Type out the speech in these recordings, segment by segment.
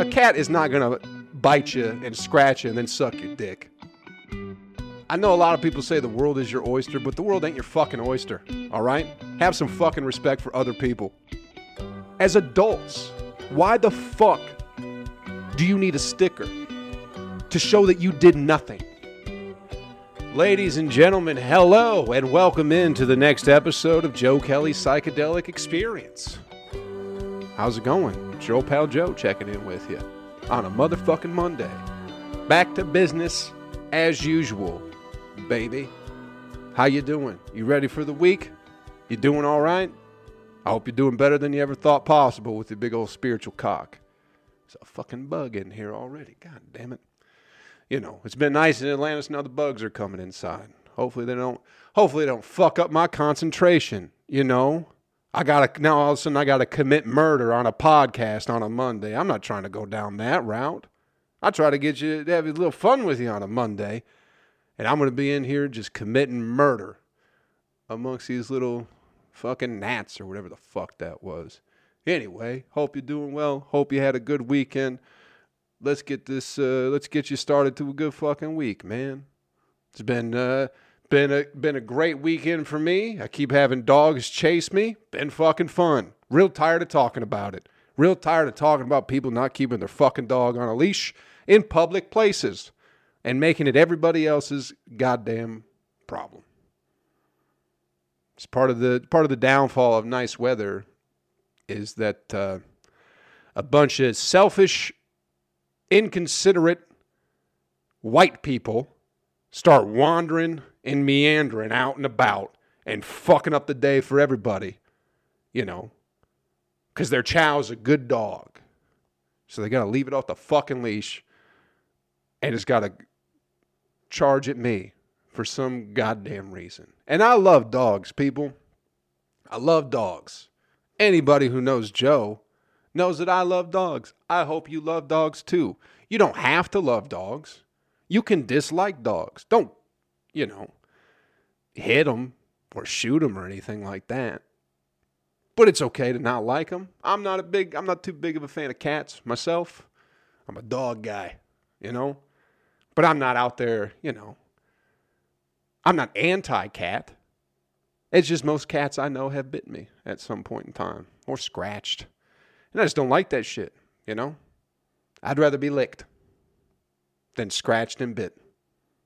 a cat is not gonna bite you and scratch you and then suck your dick. I know a lot of people say the world is your oyster, but the world ain't your fucking oyster. All right? Have some fucking respect for other people. As adults, why the fuck do you need a sticker to show that you did nothing? Ladies and gentlemen, hello and welcome into the next episode of Joe Kelly's Psychedelic Experience. How's it going? It's your old pal Joe checking in with you on a motherfucking Monday. Back to business as usual, baby. How you doing? You ready for the week? You doing all right? I hope you're doing better than you ever thought possible with your big old spiritual cock. There's a fucking bug in here already. God damn it. You know, it's been nice in Atlantis. now the bugs are coming inside. Hopefully they don't hopefully they don't fuck up my concentration, you know? I gotta now all of a sudden I gotta commit murder on a podcast on a Monday. I'm not trying to go down that route. I try to get you to have a little fun with you on a Monday. And I'm gonna be in here just committing murder amongst these little fucking gnats or whatever the fuck that was. Anyway, hope you're doing well. Hope you had a good weekend. Let's get this uh let's get you started to a good fucking week, man. It's been uh been a been a great weekend for me. I keep having dogs chase me. Been fucking fun. Real tired of talking about it. Real tired of talking about people not keeping their fucking dog on a leash in public places and making it everybody else's goddamn problem. It's part of the part of the downfall of nice weather is that uh, a bunch of selfish, inconsiderate white people start wandering and meandering out and about and fucking up the day for everybody, you know, because their chow's a good dog. So they got to leave it off the fucking leash and it's got to charge at me for some goddamn reason. And I love dogs, people. I love dogs. Anybody who knows Joe knows that I love dogs. I hope you love dogs too. You don't have to love dogs. You can dislike dogs. Don't, you know, hit them or shoot them or anything like that. But it's okay to not like them. I'm not a big I'm not too big of a fan of cats myself. I'm a dog guy, you know? But I'm not out there, you know. I'm not anti-cat. It's just most cats I know have bit me at some point in time or scratched. And I just don't like that shit, you know? I'd rather be licked than scratched and bit.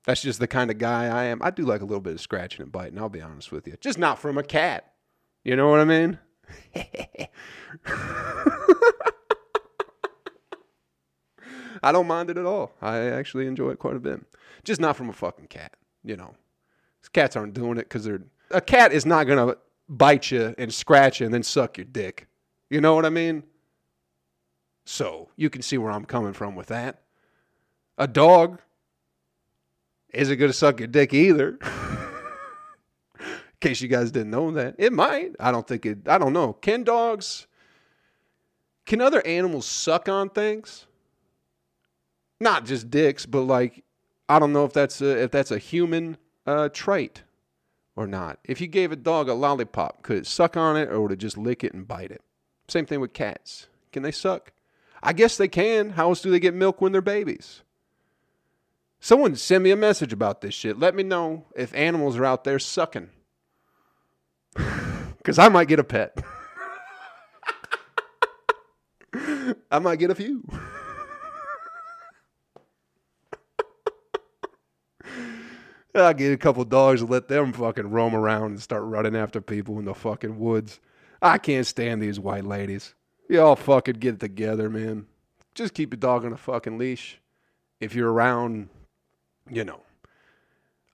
That's just the kind of guy I am. I do like a little bit of scratching and biting, I'll be honest with you. Just not from a cat. You know what I mean? I don't mind it at all. I actually enjoy it quite a bit. Just not from a fucking cat, you know. Cats aren't doing it because they're. A cat is not going to bite you and scratch you and then suck your dick. You know what I mean? So you can see where I'm coming from with that. A dog isn't going to suck your dick either. In case you guys didn't know that. It might. I don't think it, I don't know. Can dogs, can other animals suck on things? Not just dicks, but like, I don't know if that's a, if that's a human uh, trait or not. If you gave a dog a lollipop, could it suck on it or would it just lick it and bite it? Same thing with cats. Can they suck? I guess they can. How else do they get milk when they're babies? Someone send me a message about this shit. Let me know if animals are out there sucking. Because I might get a pet. I might get a few. I'll get a couple dogs and let them fucking roam around and start running after people in the fucking woods. I can't stand these white ladies. Y'all fucking get it together, man. Just keep your dog on a fucking leash. If you're around, you know.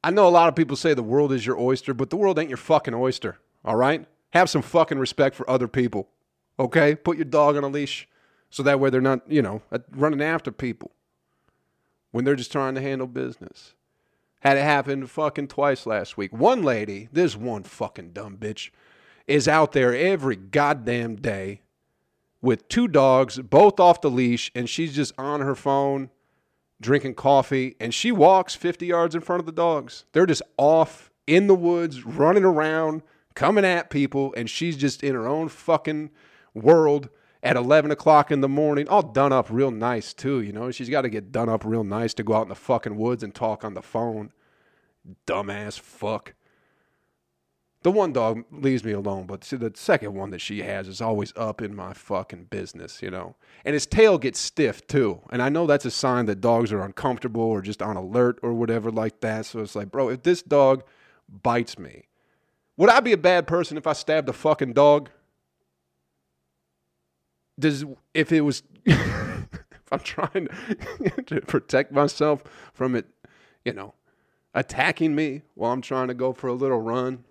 I know a lot of people say the world is your oyster, but the world ain't your fucking oyster, all right? Have some fucking respect for other people, okay? Put your dog on a leash so that way they're not, you know, uh, running after people when they're just trying to handle business. Had it happen fucking twice last week. One lady, this one fucking dumb bitch, is out there every goddamn day with two dogs, both off the leash, and she's just on her phone drinking coffee, and she walks 50 yards in front of the dogs. They're just off in the woods, running around, coming at people, and she's just in her own fucking world at 11 o'clock in the morning, all done up real nice too. You know, she's got to get done up real nice to go out in the fucking woods and talk on the phone. Dumbass fuck. The one dog leaves me alone, but see, the second one that she has is always up in my fucking business, you know. And his tail gets stiff too. And I know that's a sign that dogs are uncomfortable or just on alert or whatever like that. So it's like, bro, if this dog bites me, would I be a bad person if I stabbed a fucking dog? Does if it was if I'm trying to protect myself from it, you know, attacking me while I'm trying to go for a little run,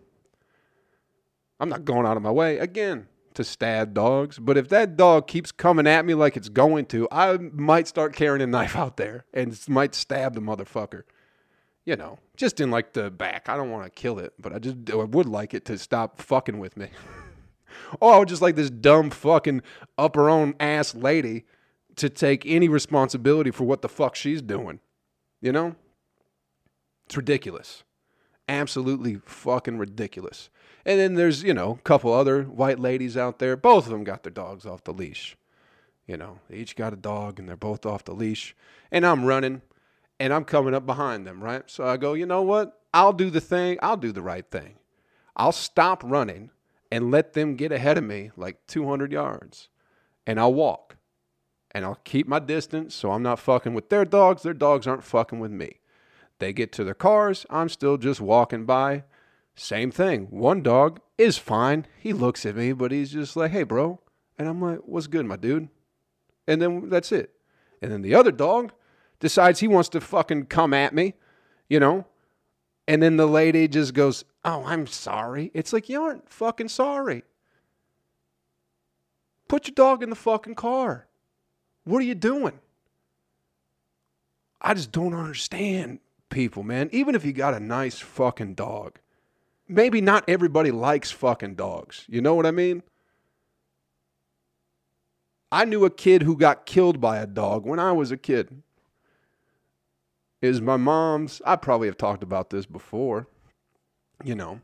I'm not going out of my way again to stab dogs. But if that dog keeps coming at me like it's going to, I might start carrying a knife out there and might stab the motherfucker. You know, just in like the back. I don't want to kill it, but I just I would like it to stop fucking with me. or I would just like this dumb fucking up her own ass lady to take any responsibility for what the fuck she's doing. You know? It's ridiculous. Absolutely fucking ridiculous. And then there's, you know, a couple other white ladies out there. Both of them got their dogs off the leash. You know, they each got a dog and they're both off the leash. And I'm running and I'm coming up behind them, right? So I go, you know what? I'll do the thing. I'll do the right thing. I'll stop running and let them get ahead of me like 200 yards. And I'll walk. And I'll keep my distance so I'm not fucking with their dogs. Their dogs aren't fucking with me. They get to their cars. I'm still just walking by same thing. One dog is fine. He looks at me, but he's just like, hey, bro. And I'm like, what's good, my dude? And then that's it. And then the other dog decides he wants to fucking come at me, you know? And then the lady just goes, oh, I'm sorry. It's like, you aren't fucking sorry. Put your dog in the fucking car. What are you doing? I just don't understand people, man. Even if you got a nice fucking dog maybe not everybody likes fucking dogs. You know what I mean? I knew a kid who got killed by a dog when I was a kid. Is my mom's, I probably have talked about this before. You know,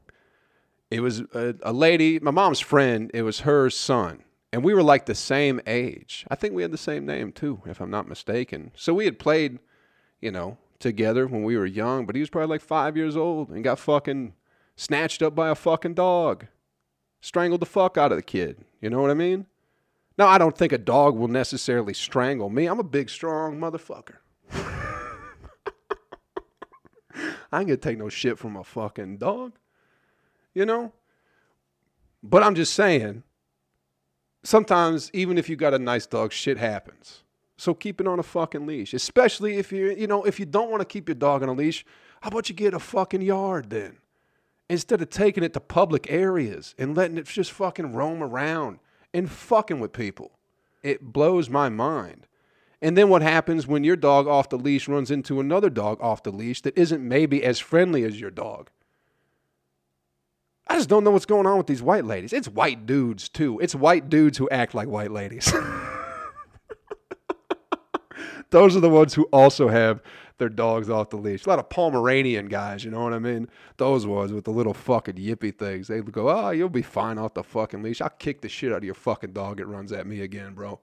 it was a, a lady, my mom's friend, it was her son. And we were like the same age. I think we had the same name too, if I'm not mistaken. So we had played, you know, together when we were young, but he was probably like five years old and got fucking snatched up by a fucking dog, strangled the fuck out of the kid. You know what I mean? Now, I don't think a dog will necessarily strangle me. I'm a big, strong motherfucker. I ain't gonna take no shit from a fucking dog. You know? But I'm just saying, sometimes, even if you got a nice dog, shit happens. So keep it on a fucking leash. Especially if you you know, if you don't want to keep your dog on a leash, how about you get a fucking yard then? Instead of taking it to public areas and letting it just fucking roam around and fucking with people. It blows my mind. And then what happens when your dog off the leash runs into another dog off the leash that isn't maybe as friendly as your dog? I just don't know what's going on with these white ladies. It's white dudes, too. It's white dudes who act like white ladies. Those are the ones who also have their dogs off the leash. A lot of Pomeranian guys, you know what I mean? Those ones with the little fucking yippy things. They go, oh, you'll be fine off the fucking leash. I'll kick the shit out of your fucking dog. It runs at me again, bro.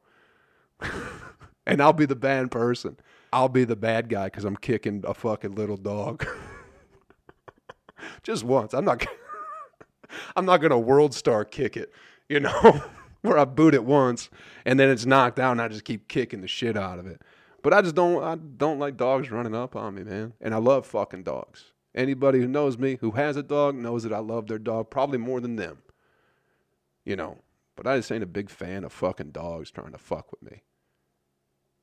and I'll be the bad person. I'll be the bad guy because I'm kicking a fucking little dog. Just once. I'm not. I'm not gonna world star kick it, you know, where I boot it once and then it's knocked out and I just keep kicking the shit out of it. But I just don't I don't like dogs running up on me, man. And I love fucking dogs. Anybody who knows me who has a dog knows that I love their dog probably more than them. You know. But I just ain't a big fan of fucking dogs trying to fuck with me.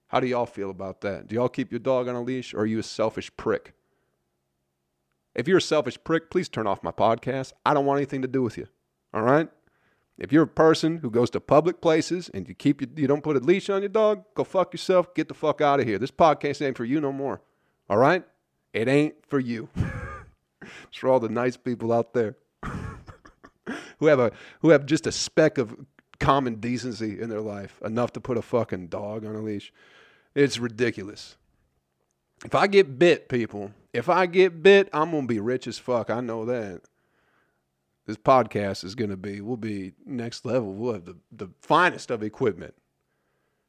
How do y'all feel about that? Do y'all keep your dog on a leash or are you a selfish prick? If you're a selfish prick, please turn off my podcast. I don't want anything to do with you. All right? If you're a person who goes to public places and you keep you don't put a leash on your dog, go fuck yourself. Get the fuck out of here. This podcast ain't for you no more. All right? It ain't for you. it's for all the nice people out there who have a who have just a speck of common decency in their life, enough to put a fucking dog on a leash. It's ridiculous. If I get bit, people, if I get bit, I'm gonna be rich as fuck. I know that. This podcast is going to be, we'll be next level. We'll have the, the finest of equipment.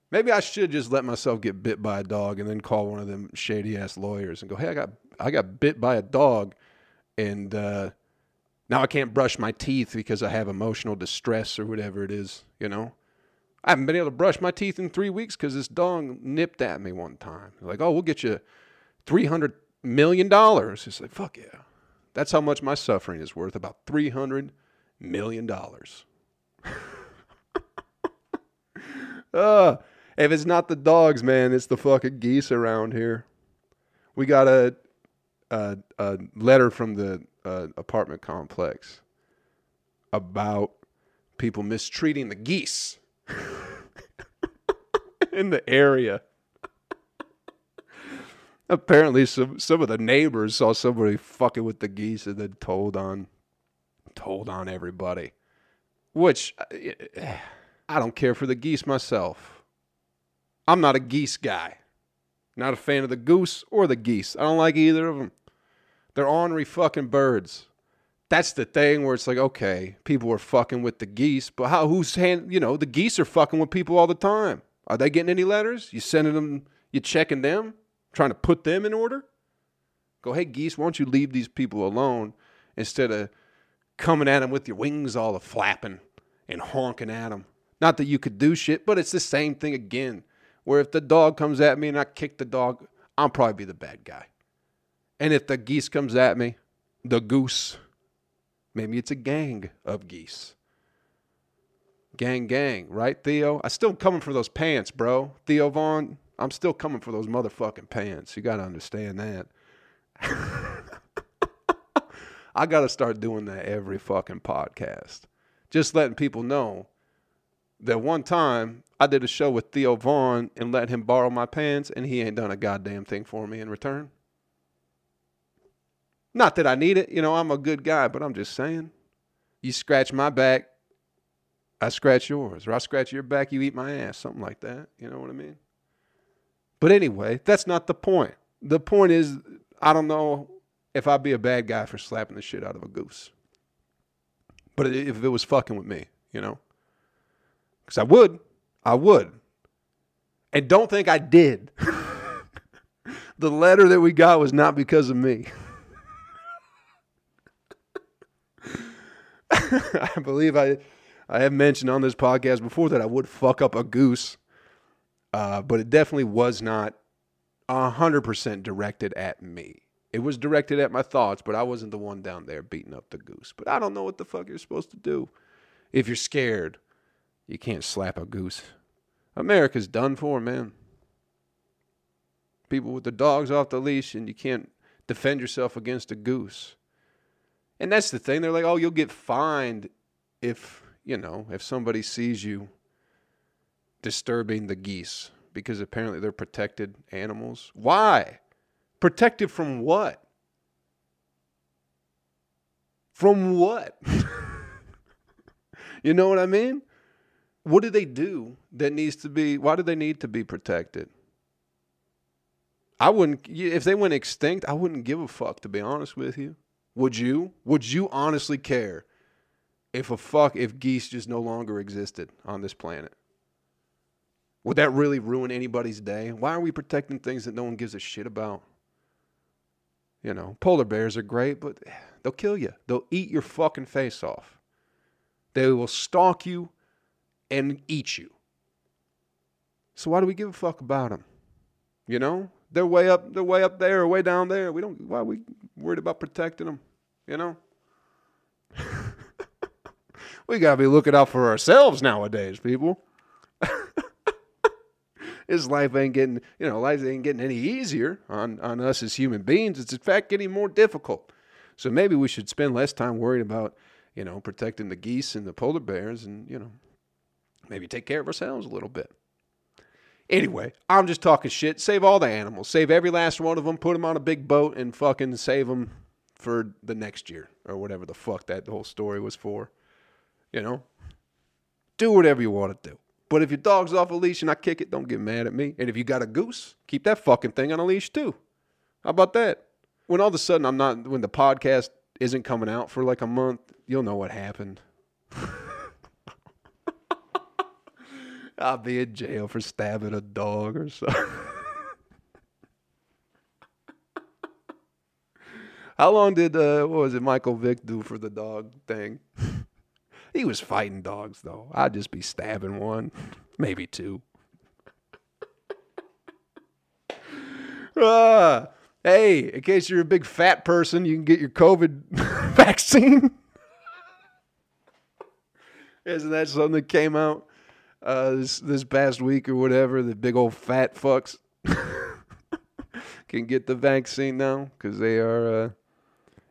Maybe I should just let myself get bit by a dog and then call one of them shady ass lawyers and go, hey, I got, I got bit by a dog and uh, now I can't brush my teeth because I have emotional distress or whatever it is, you know? I haven't been able to brush my teeth in three weeks because this dog nipped at me one time. Like, oh, we'll get you $300 million. It's like, fuck yeah. That's how much my suffering is worth about $300 million. uh, if it's not the dogs, man, it's the fucking geese around here. We got a, a, a letter from the uh, apartment complex about people mistreating the geese in the area apparently some some of the neighbors saw somebody fucking with the geese and then told on told on everybody. Which uh, i don't care for the geese myself. I'm not a geese guy. Not a fan of the goose or the geese. I don't like either of them they're ornery fucking birds. That's the thing where it's like okay people are fucking with the geese but how who's hand you know the geese are fucking with people all the time. Are they getting any letters? You sending them you checking them trying to put them in order. Go, hey, geese, why don't you leave these people alone instead of coming at them with your wings all a flapping and honking at them? Not that you could do shit, but it's the same thing again. Where if the dog comes at me and I kick the dog, I'll probably be the bad guy. And if the geese comes at me, the goose, maybe it's a gang of geese. Gang, gang, right, Theo? I still coming for those pants, bro. Theo Von, I'm still coming for those motherfucking pants. You got to understand that. I got to start doing that every fucking podcast. Just letting people know that one time I did a show with Theo Von and let him borrow my pants, and he ain't done a goddamn thing for me in return. Not that I need it, you know, I'm a good guy, but I'm just saying. You scratch my back, I scratch yours. Or I scratch your back, you eat my ass. Something like that. You know what I mean? But anyway, that's not the point. The point is, I don't know if I'd be a bad guy for slapping the shit out of a goose. But if it was fucking with me, you know? Because I would. I would. And don't think I did. the letter that we got was not because of me. I believe I I have mentioned on this podcast before that I would fuck up a goose uh, but it definitely was not 100% directed at me. It was directed at my thoughts, but I wasn't the one down there beating up the goose. But I don't know what the fuck you're supposed to do. If you're scared, you can't slap a goose. America's done for, man. People with the dogs off the leash, and you can't defend yourself against a goose. And that's the thing. They're like, oh, you'll get fined if, you know, if somebody sees you disturbing the geese because apparently they're protected animals. Why? Protected from what? From what? you know what I mean? What do they do that needs to be, why do they need to be protected? I wouldn't, if they went extinct, I wouldn't give a fuck, to be honest with you. Would you? Would you honestly care if a fuck, if geese just no longer existed on this planet? Would that really ruin anybody's day? Why are we protecting things that no one gives a shit about? You know, polar bears are great, but they'll kill you. They'll eat your fucking face off. They will stalk you and eat you. So why do we give a fuck about them? You know, they're way up, they're way up there, way down there. We don't. Why are we worried about protecting them? You know. we gotta be looking out for ourselves nowadays, people his life ain't getting, you know, life ain't getting any easier on, on us as human beings. It's in fact getting more difficult. So maybe we should spend less time worrying about, you know, protecting the geese and the polar bears and, you know, maybe take care of ourselves a little bit. Anyway, I'm just talking shit. Save all the animals. Save every last one of them. Put them on a big boat and fucking save them for the next year or whatever the fuck that whole story was for. You know? Do whatever you want to do. But if your dog's off a leash and I kick it, don't get mad at me. And if you got a goose, keep that fucking thing on a leash too. How about that? When all of a sudden I'm not, when the podcast isn't coming out for like a month, you'll know what happened. I'll be in jail for stabbing a dog or something. How long did uh, what was it Michael Vick do for the dog thing? He was fighting dogs though. I'd just be stabbing one, maybe two. Ah, hey, in case you're a big fat person, you can get your COVID vaccine. Isn't that something that came out uh, this this past week or whatever? The big old fat fucks can get the vaccine now because they are, uh,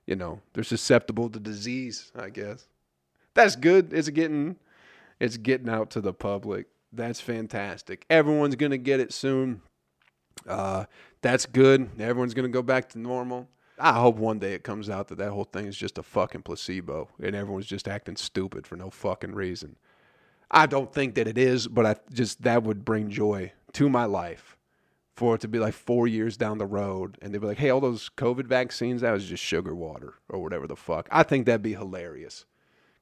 you know, they're susceptible to disease. I guess that's good. It's getting it's getting out to the public. That's fantastic. Everyone's gonna get it soon. Uh, that's good. Everyone's gonna go back to normal. I hope one day it comes out that that whole thing is just a fucking placebo and everyone's just acting stupid for no fucking reason. I don't think that it is, but I just that would bring joy to my life for it to be like four years down the road and they'd be like, hey, all those COVID vaccines, that was just sugar water or whatever the fuck. I think that'd be hilarious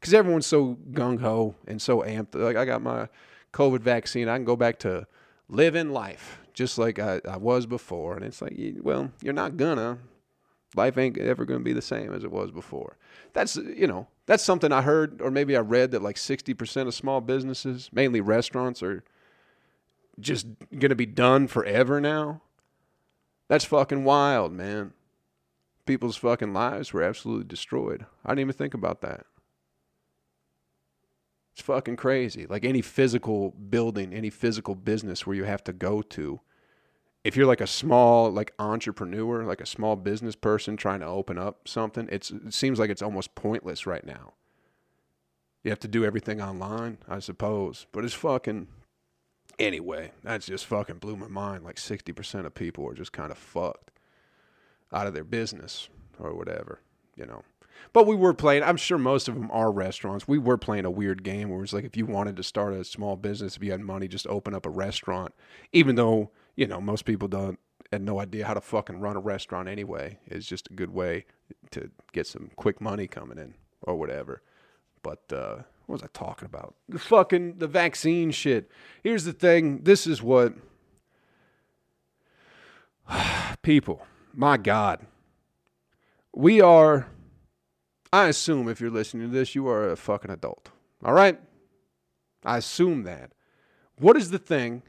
because everyone's so gung ho and so amped. Like, I got my COVID vaccine, I can go back to living life just like I, I was before. And it's like, well, you're not gonna. Life ain't ever to be the same as it was before. That's, you know, that's something I heard or maybe I read that like 60% of small businesses, mainly restaurants, are just to be done forever now. That's fucking wild, man. People's fucking lives were absolutely destroyed. I didn't even think about that. It's fucking crazy. Like any physical building, any physical business where you have to go to if you're like a small like entrepreneur, like a small business person trying to open up something, it's it seems like it's almost pointless right now. You have to do everything online, I suppose. But it's fucking anyway, that's just fucking blew my mind. Like 60% of people are just kind of fucked out of their business or whatever, you know. But we were playing, I'm sure most of them are restaurants. We were playing a weird game where it's like if you wanted to start a small business, if you had money, just open up a restaurant, even though you know, most people don't had no idea how to fucking run a restaurant anyway. It's just a good way to get some quick money coming in or whatever. But uh, what was I talking about? The fucking the vaccine shit. Here's the thing. This is what people. My God, we are. I assume if you're listening to this, you are a fucking adult. All right. I assume that. What is the thing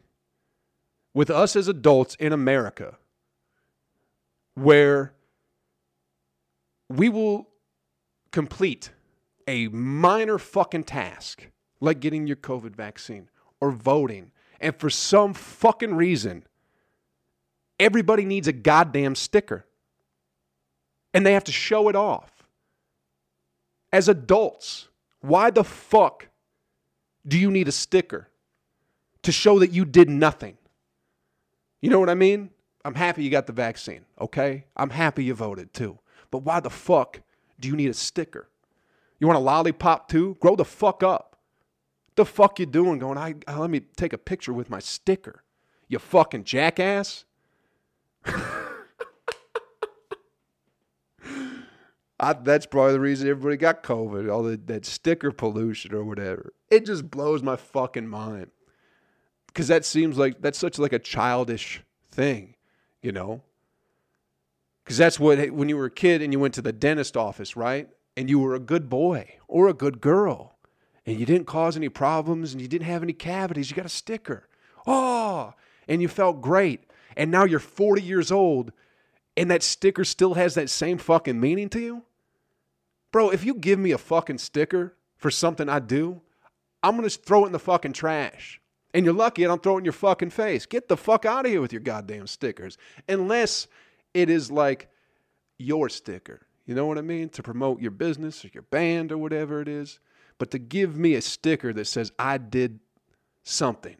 with us as adults in America where we will complete a minor fucking task like getting your COVID vaccine or voting. And for some fucking reason, everybody needs a goddamn sticker. And they have to show it off. As adults, why the fuck do you need a sticker to show that you did nothing? You know what I mean? I'm happy you got the vaccine, okay? I'm happy you voted too. But why the fuck do you need a sticker? You want a lollipop too? Grow the fuck up. The fuck you doing going, I, uh, let me take a picture with my sticker. You fucking jackass. I, that's probably the reason everybody got COVID, all the, that sticker pollution or whatever. It just blows my fucking mind because that seems like that's such like a childish thing, you know. Because that's what when you were a kid and you went to the dentist office, right? And you were a good boy or a good girl, and you didn't cause any problems and you didn't have any cavities, you got a sticker. Oh, and you felt great. And now you're 40 years old, and that sticker still has that same fucking meaning to you, bro. If you give me a fucking sticker for something I do, I'm gonna throw it in the fucking trash. And you're lucky I don't throw it in your fucking face. Get the fuck out of here with your goddamn stickers. Unless it is like your sticker. You know what I mean? To promote your business or your band or whatever it is. But to give me a sticker that says I did something,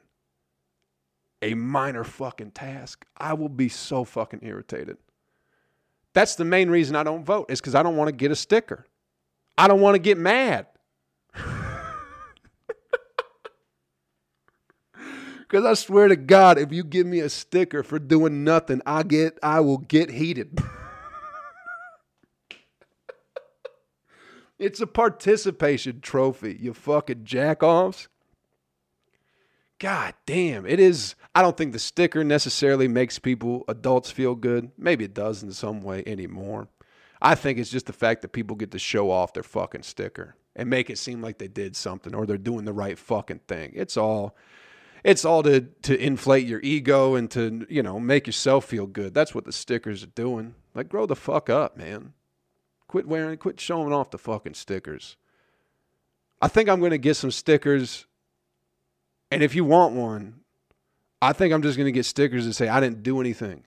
a minor fucking task, I will be so fucking irritated. That's the main reason I don't vote, is because I don't want to get a sticker. I don't want to get mad. Because I swear to God, if you give me a sticker for doing nothing, I get I will get heated. It's a participation trophy, you fucking jackoffs. God damn, it is. I don't think the sticker necessarily makes people, adults, feel good. Maybe it does in some way anymore. I think it's just the fact that people get to show off their fucking sticker and make it seem like they did something or they're doing the right fucking thing. It's all it's all to to inflate your ego and to, you know, make yourself feel good. That's what the stickers are doing. Like grow the fuck up, man. Quit wearing quit showing off the fucking stickers. I think I'm going to get some stickers and if you want one, I think I'm just going to get stickers that say I didn't do anything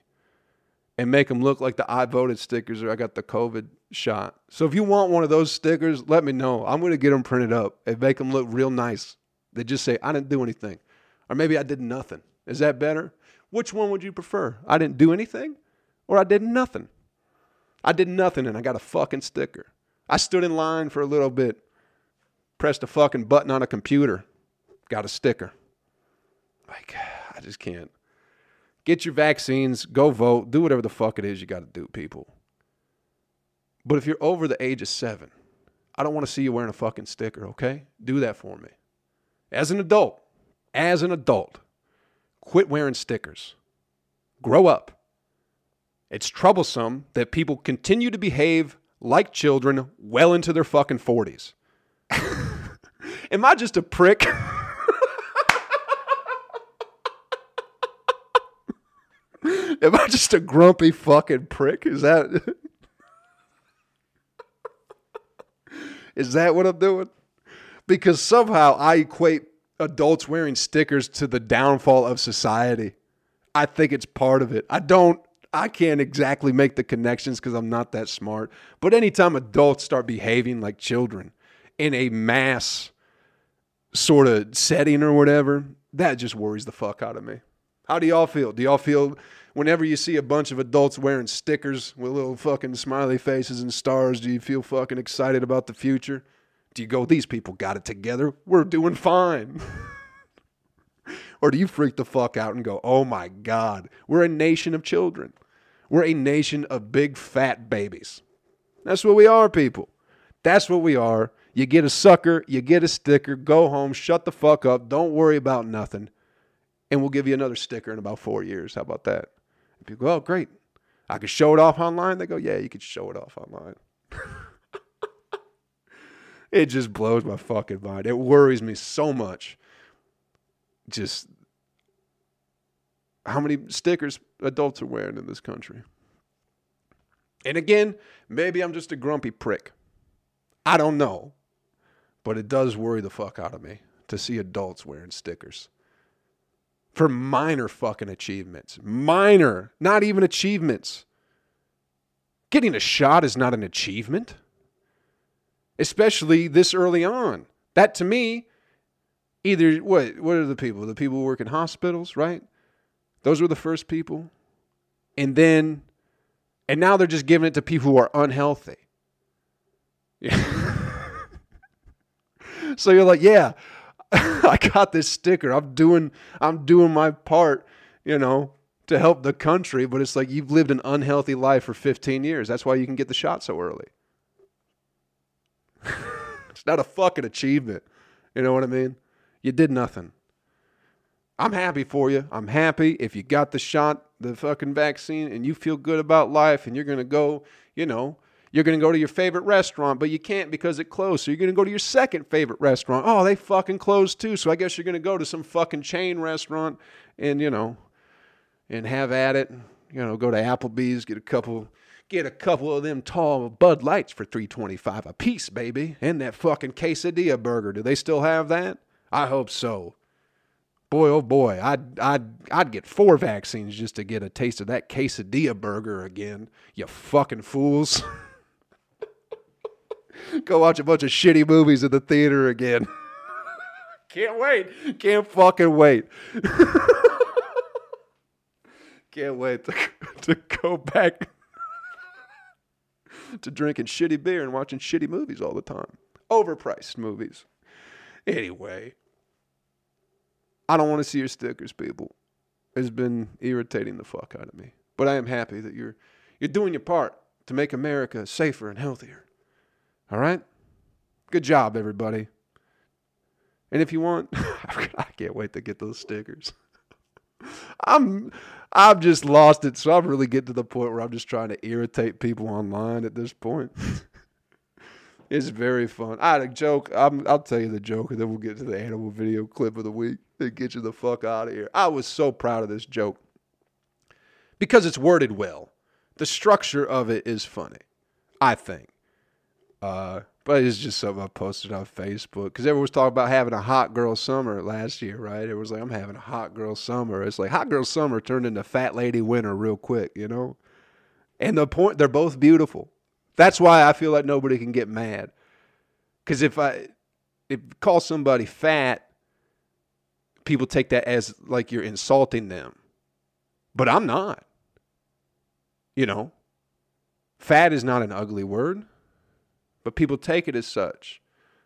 and make them look like the I voted stickers or I got the COVID shot. So if you want one of those stickers, let me know. I'm going to get them printed up and make them look real nice. They just say I didn't do anything. Or maybe I did nothing. Is that better? Which one would you prefer? I didn't do anything or I did nothing? I did nothing and I got a fucking sticker. I stood in line for a little bit, pressed a fucking button on a computer, got a sticker. Like, I just can't. Get your vaccines, go vote, do whatever the fuck it is you got to do, people. But if you're over the age of seven, I don't want to see you wearing a fucking sticker, okay? Do that for me. As an adult, as an adult, quit wearing stickers. Grow up. It's troublesome that people continue to behave like children well into their fucking 40s. Am I just a prick? Am I just a grumpy fucking prick? Is that Is that what I'm doing? Because somehow I equate adults wearing stickers to the downfall of society. I think it's part of it. I don't I can't exactly make the connections because I'm not that smart. But anytime adults start behaving like children in a mass sort of setting or whatever, that just worries the fuck out of me. How do y'all feel? Do y'all feel whenever you see a bunch of adults wearing stickers with little fucking smiley faces and stars, do you feel fucking excited about the future? Do you go, these people got it together? We're doing fine. or do you freak the fuck out and go, oh my God, we're a nation of children. We're a nation of big fat babies. That's what we are, people. That's what we are. You get a sucker, you get a sticker, go home, shut the fuck up, don't worry about nothing, and we'll give you another sticker in about four years. How about that? And people go, oh, great. I can show it off online. They go, yeah, you can show it off online. it just blows my fucking mind. It worries me so much. Just how many stickers adults are wearing in this country. And again, maybe I'm just a grumpy prick. I don't know. But it does worry the fuck out of me to see adults wearing stickers for minor fucking achievements. Minor, not even achievements. Getting a shot is not an achievement, especially this early on. That to me, either what what are the people? The people who work in hospitals, right? Those were the first people. And then and now they're just giving it to people who are unhealthy. Yeah. so you're like, yeah, I got this sticker. I'm doing I'm doing my part, you know, to help the country, but it's like you've lived an unhealthy life for 15 years. That's why you can get the shot so early. it's not a fucking achievement. You know what I mean? You did nothing. I'm happy for you. I'm happy if you got the shot, the fucking vaccine, and you feel good about life and you're going to go, you know, you're going to go to your favorite restaurant, but you can't because it closed. So you're going to go to your second favorite restaurant. Oh, they fucking closed too. So I guess you're going to go to some fucking chain restaurant and, you know, and have at it. You know, go to Applebee's, get a couple get a couple of them tall Bud Lights for 325 a piece, baby. And that fucking quesadilla burger. Do they still have that? I hope so. Boy, oh boy, I'd, I'd, I'd get four vaccines just to get a taste of that quesadilla burger again. You fucking fools. Go watch a bunch of shitty movies in the theater again. Can't wait. Can't fucking wait. Can't wait to, to go back to drinking shitty beer and watching shitty movies all the time. Overpriced movies. Anyway, I don't want to see your stickers, people. It's been irritating the fuck out of me. But I am happy that you're you're doing your part to make America safer and healthier. All right? Good job, everybody. And if you want, I can't wait to get those stickers. I'm I've just lost it, so I'm really getting to the point where I'm just trying to irritate people online at this point. it's very fun. I had a joke. i will tell you the joke, and then we'll get to the animal video clip of the week and get you the fuck out of here. I was so proud of this joke because it's worded well. The structure of it is funny, I think. Uh, but it's just something I posted on Facebook because everyone was talking about having a hot girl summer last year, right? It was like I'm having a hot girl summer. It's like hot girl summer turned into fat lady winter real quick, you know. And the point, they're both beautiful. That's why I feel like nobody can get mad. Because if I if call somebody fat, people take that as like you're insulting them. But I'm not. You know, fat is not an ugly word but people take it as such.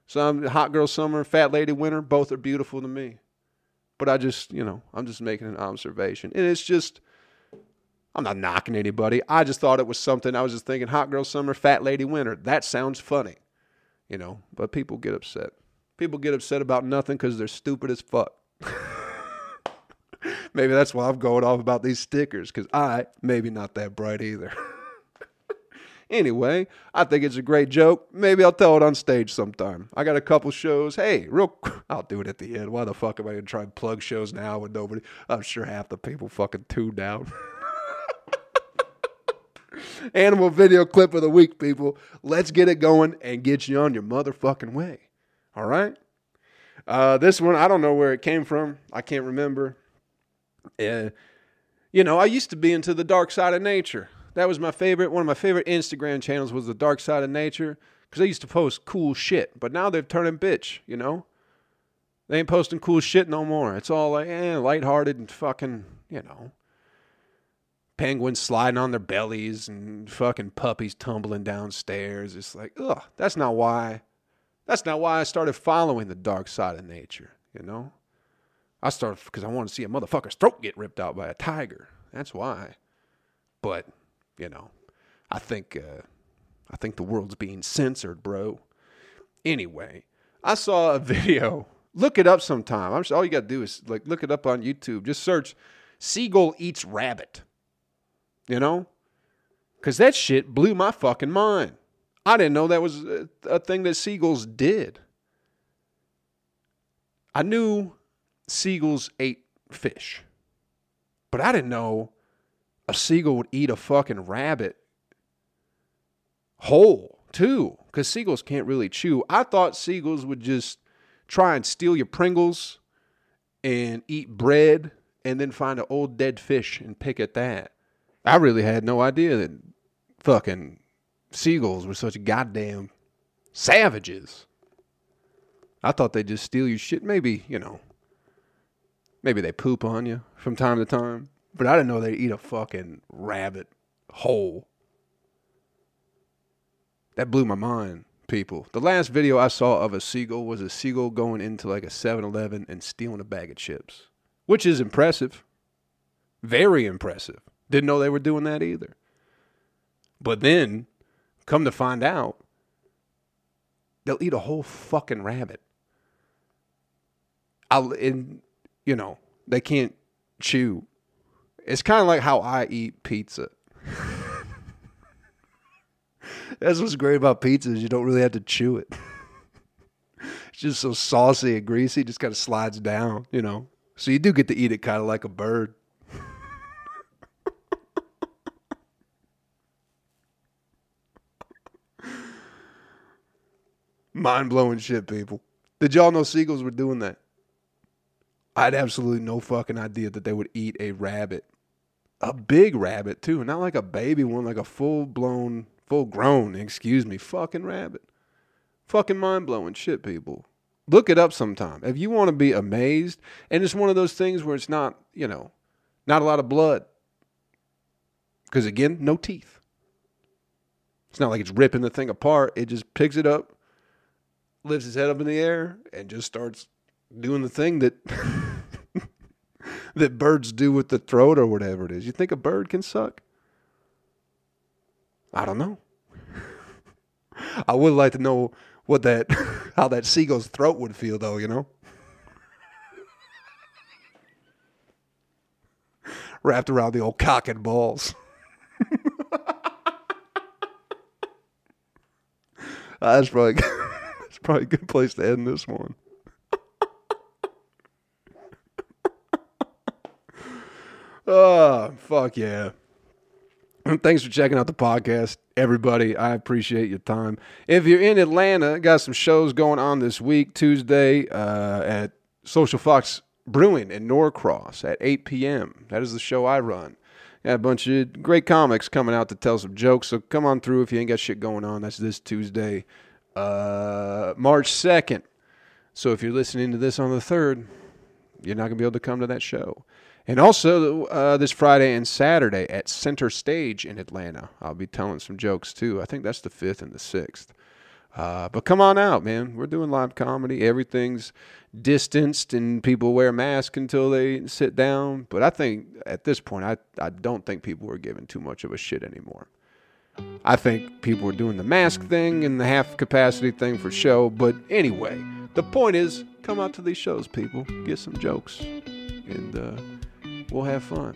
Some hot girl summer, fat lady winter, both are beautiful to me. But I just, you know, I'm just making an observation. And it's just, I'm not knocking anybody. I just thought it was something. I was just thinking, hot girl summer, fat lady winter. That sounds funny, you know, but people get upset. People get upset about nothing because they're stupid as fuck. maybe that's why I'm going off about these stickers because I, maybe not that bright either. Anyway, I think it's a great joke. Maybe I'll tell it on stage sometime. I got a couple shows. Hey, real, I'll do it at the end. Why the fuck am I gonna try and plug shows now with nobody? I'm sure half the people fucking tuned out. Animal video clip of the week, people. Let's get it going and get you on your motherfucking way. All right. Uh, this one, I don't know where it came from. I can't remember. Uh, you know, I used to be into the dark side of nature. That was my favorite. One of my favorite Instagram channels was the Dark Side of Nature because they used to post cool shit. But now they're turning bitch, you know? They ain't posting cool shit no more. It's all like, eh, lighthearted and fucking, you know, penguins sliding on their bellies and fucking puppies tumbling downstairs. It's like, ugh, that's not why. That's not why I started following the dark side of nature, you know? I started because I wanted to see a motherfucker's throat get ripped out by a tiger. That's why. But you know, I think uh, I think the world's being censored, bro. Anyway, I saw a video. Look it up sometime. I'm all you got to do is like look it up on YouTube. Just search "seagull eats rabbit." You know, because that shit blew my fucking mind. I didn't know that was a, a thing that seagulls did. I knew seagulls ate fish, but I didn't know a seagull would eat a fucking rabbit whole too, because seagulls can't really chew. I thought seagulls would just try and steal your Pringles and eat bread and then find an old dead fish and pick at that. I really had no idea that fucking seagulls were such goddamn savages. I thought they'd just steal your shit. Maybe, you know, maybe they poop on you from time to time. But I didn't know they'd eat a fucking rabbit whole. That blew my mind, people. The last video I saw of a seagull was a seagull going into like a 7 Eleven and stealing a bag of chips, which is impressive. Very impressive. Didn't know they were doing that either. But then, come to find out, they'll eat a whole fucking rabbit. I'll, and, you know, they can't chew it's kind of like how I eat pizza. That's what's great about pizza is you don't really have to chew it. it's just so saucy and greasy, just kind of slides down, you know. So you do get to eat it kind of like a bird. Mind blowing shit, people. Did y'all know seagulls were doing that? I had absolutely no fucking idea that they would eat a rabbit a big rabbit too, not like a baby one, like a full blown, full grown, excuse me, fucking rabbit. Fucking mind blowing shit, people. Look it up sometime. If you want to be amazed, and it's one of those things where it's not, you know, not a lot of blood. Because again, no teeth. It's not like it's ripping the thing apart. It just picks it up, lifts its head up in the air, and just starts doing the thing that that birds do with the throat or whatever it is. You think a bird can suck? I don't know. I would like to know what that how that seagull's throat would feel though, you know? Wrapped around the old cock and balls. that's probably that's probably a good place to end this one. Oh, fuck yeah. Thanks for checking out the podcast, everybody. I appreciate your time. If you're in Atlanta, got some shows going on this week. Tuesday uh, at Social Fox Brewing in Norcross at 8 p.m. That is the show I run. Got a bunch of great comics coming out to tell some jokes. So come on through if you ain't got shit going on. That's this Tuesday, uh, March 2nd. So if you're listening to this on the 3rd, you're not going to be able to come to that show. And also uh, this Friday and Saturday at Center Stage in Atlanta. I'll be telling some jokes too. I think that's the 5th and the 6th. Uh, but come on out, man. We're doing live comedy. Everything's distanced and people wear masks until they sit down. But I think at this point, I, I don't think people are giving too much of a shit anymore. I think people are doing the mask thing and the half capacity thing for show. But anyway, the point is come out to these shows, people. Get some jokes. And, uh, we'll have fun.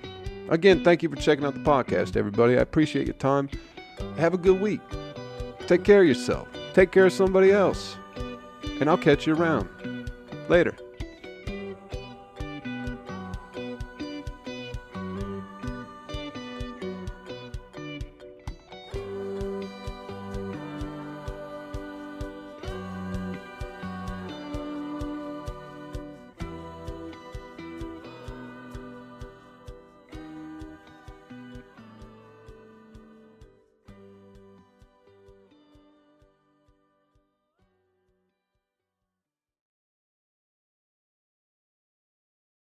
Again, thank you for checking out the podcast, everybody. I appreciate your time. Have a good week. Take care of yourself. Take care of somebody else. And I'll catch you around.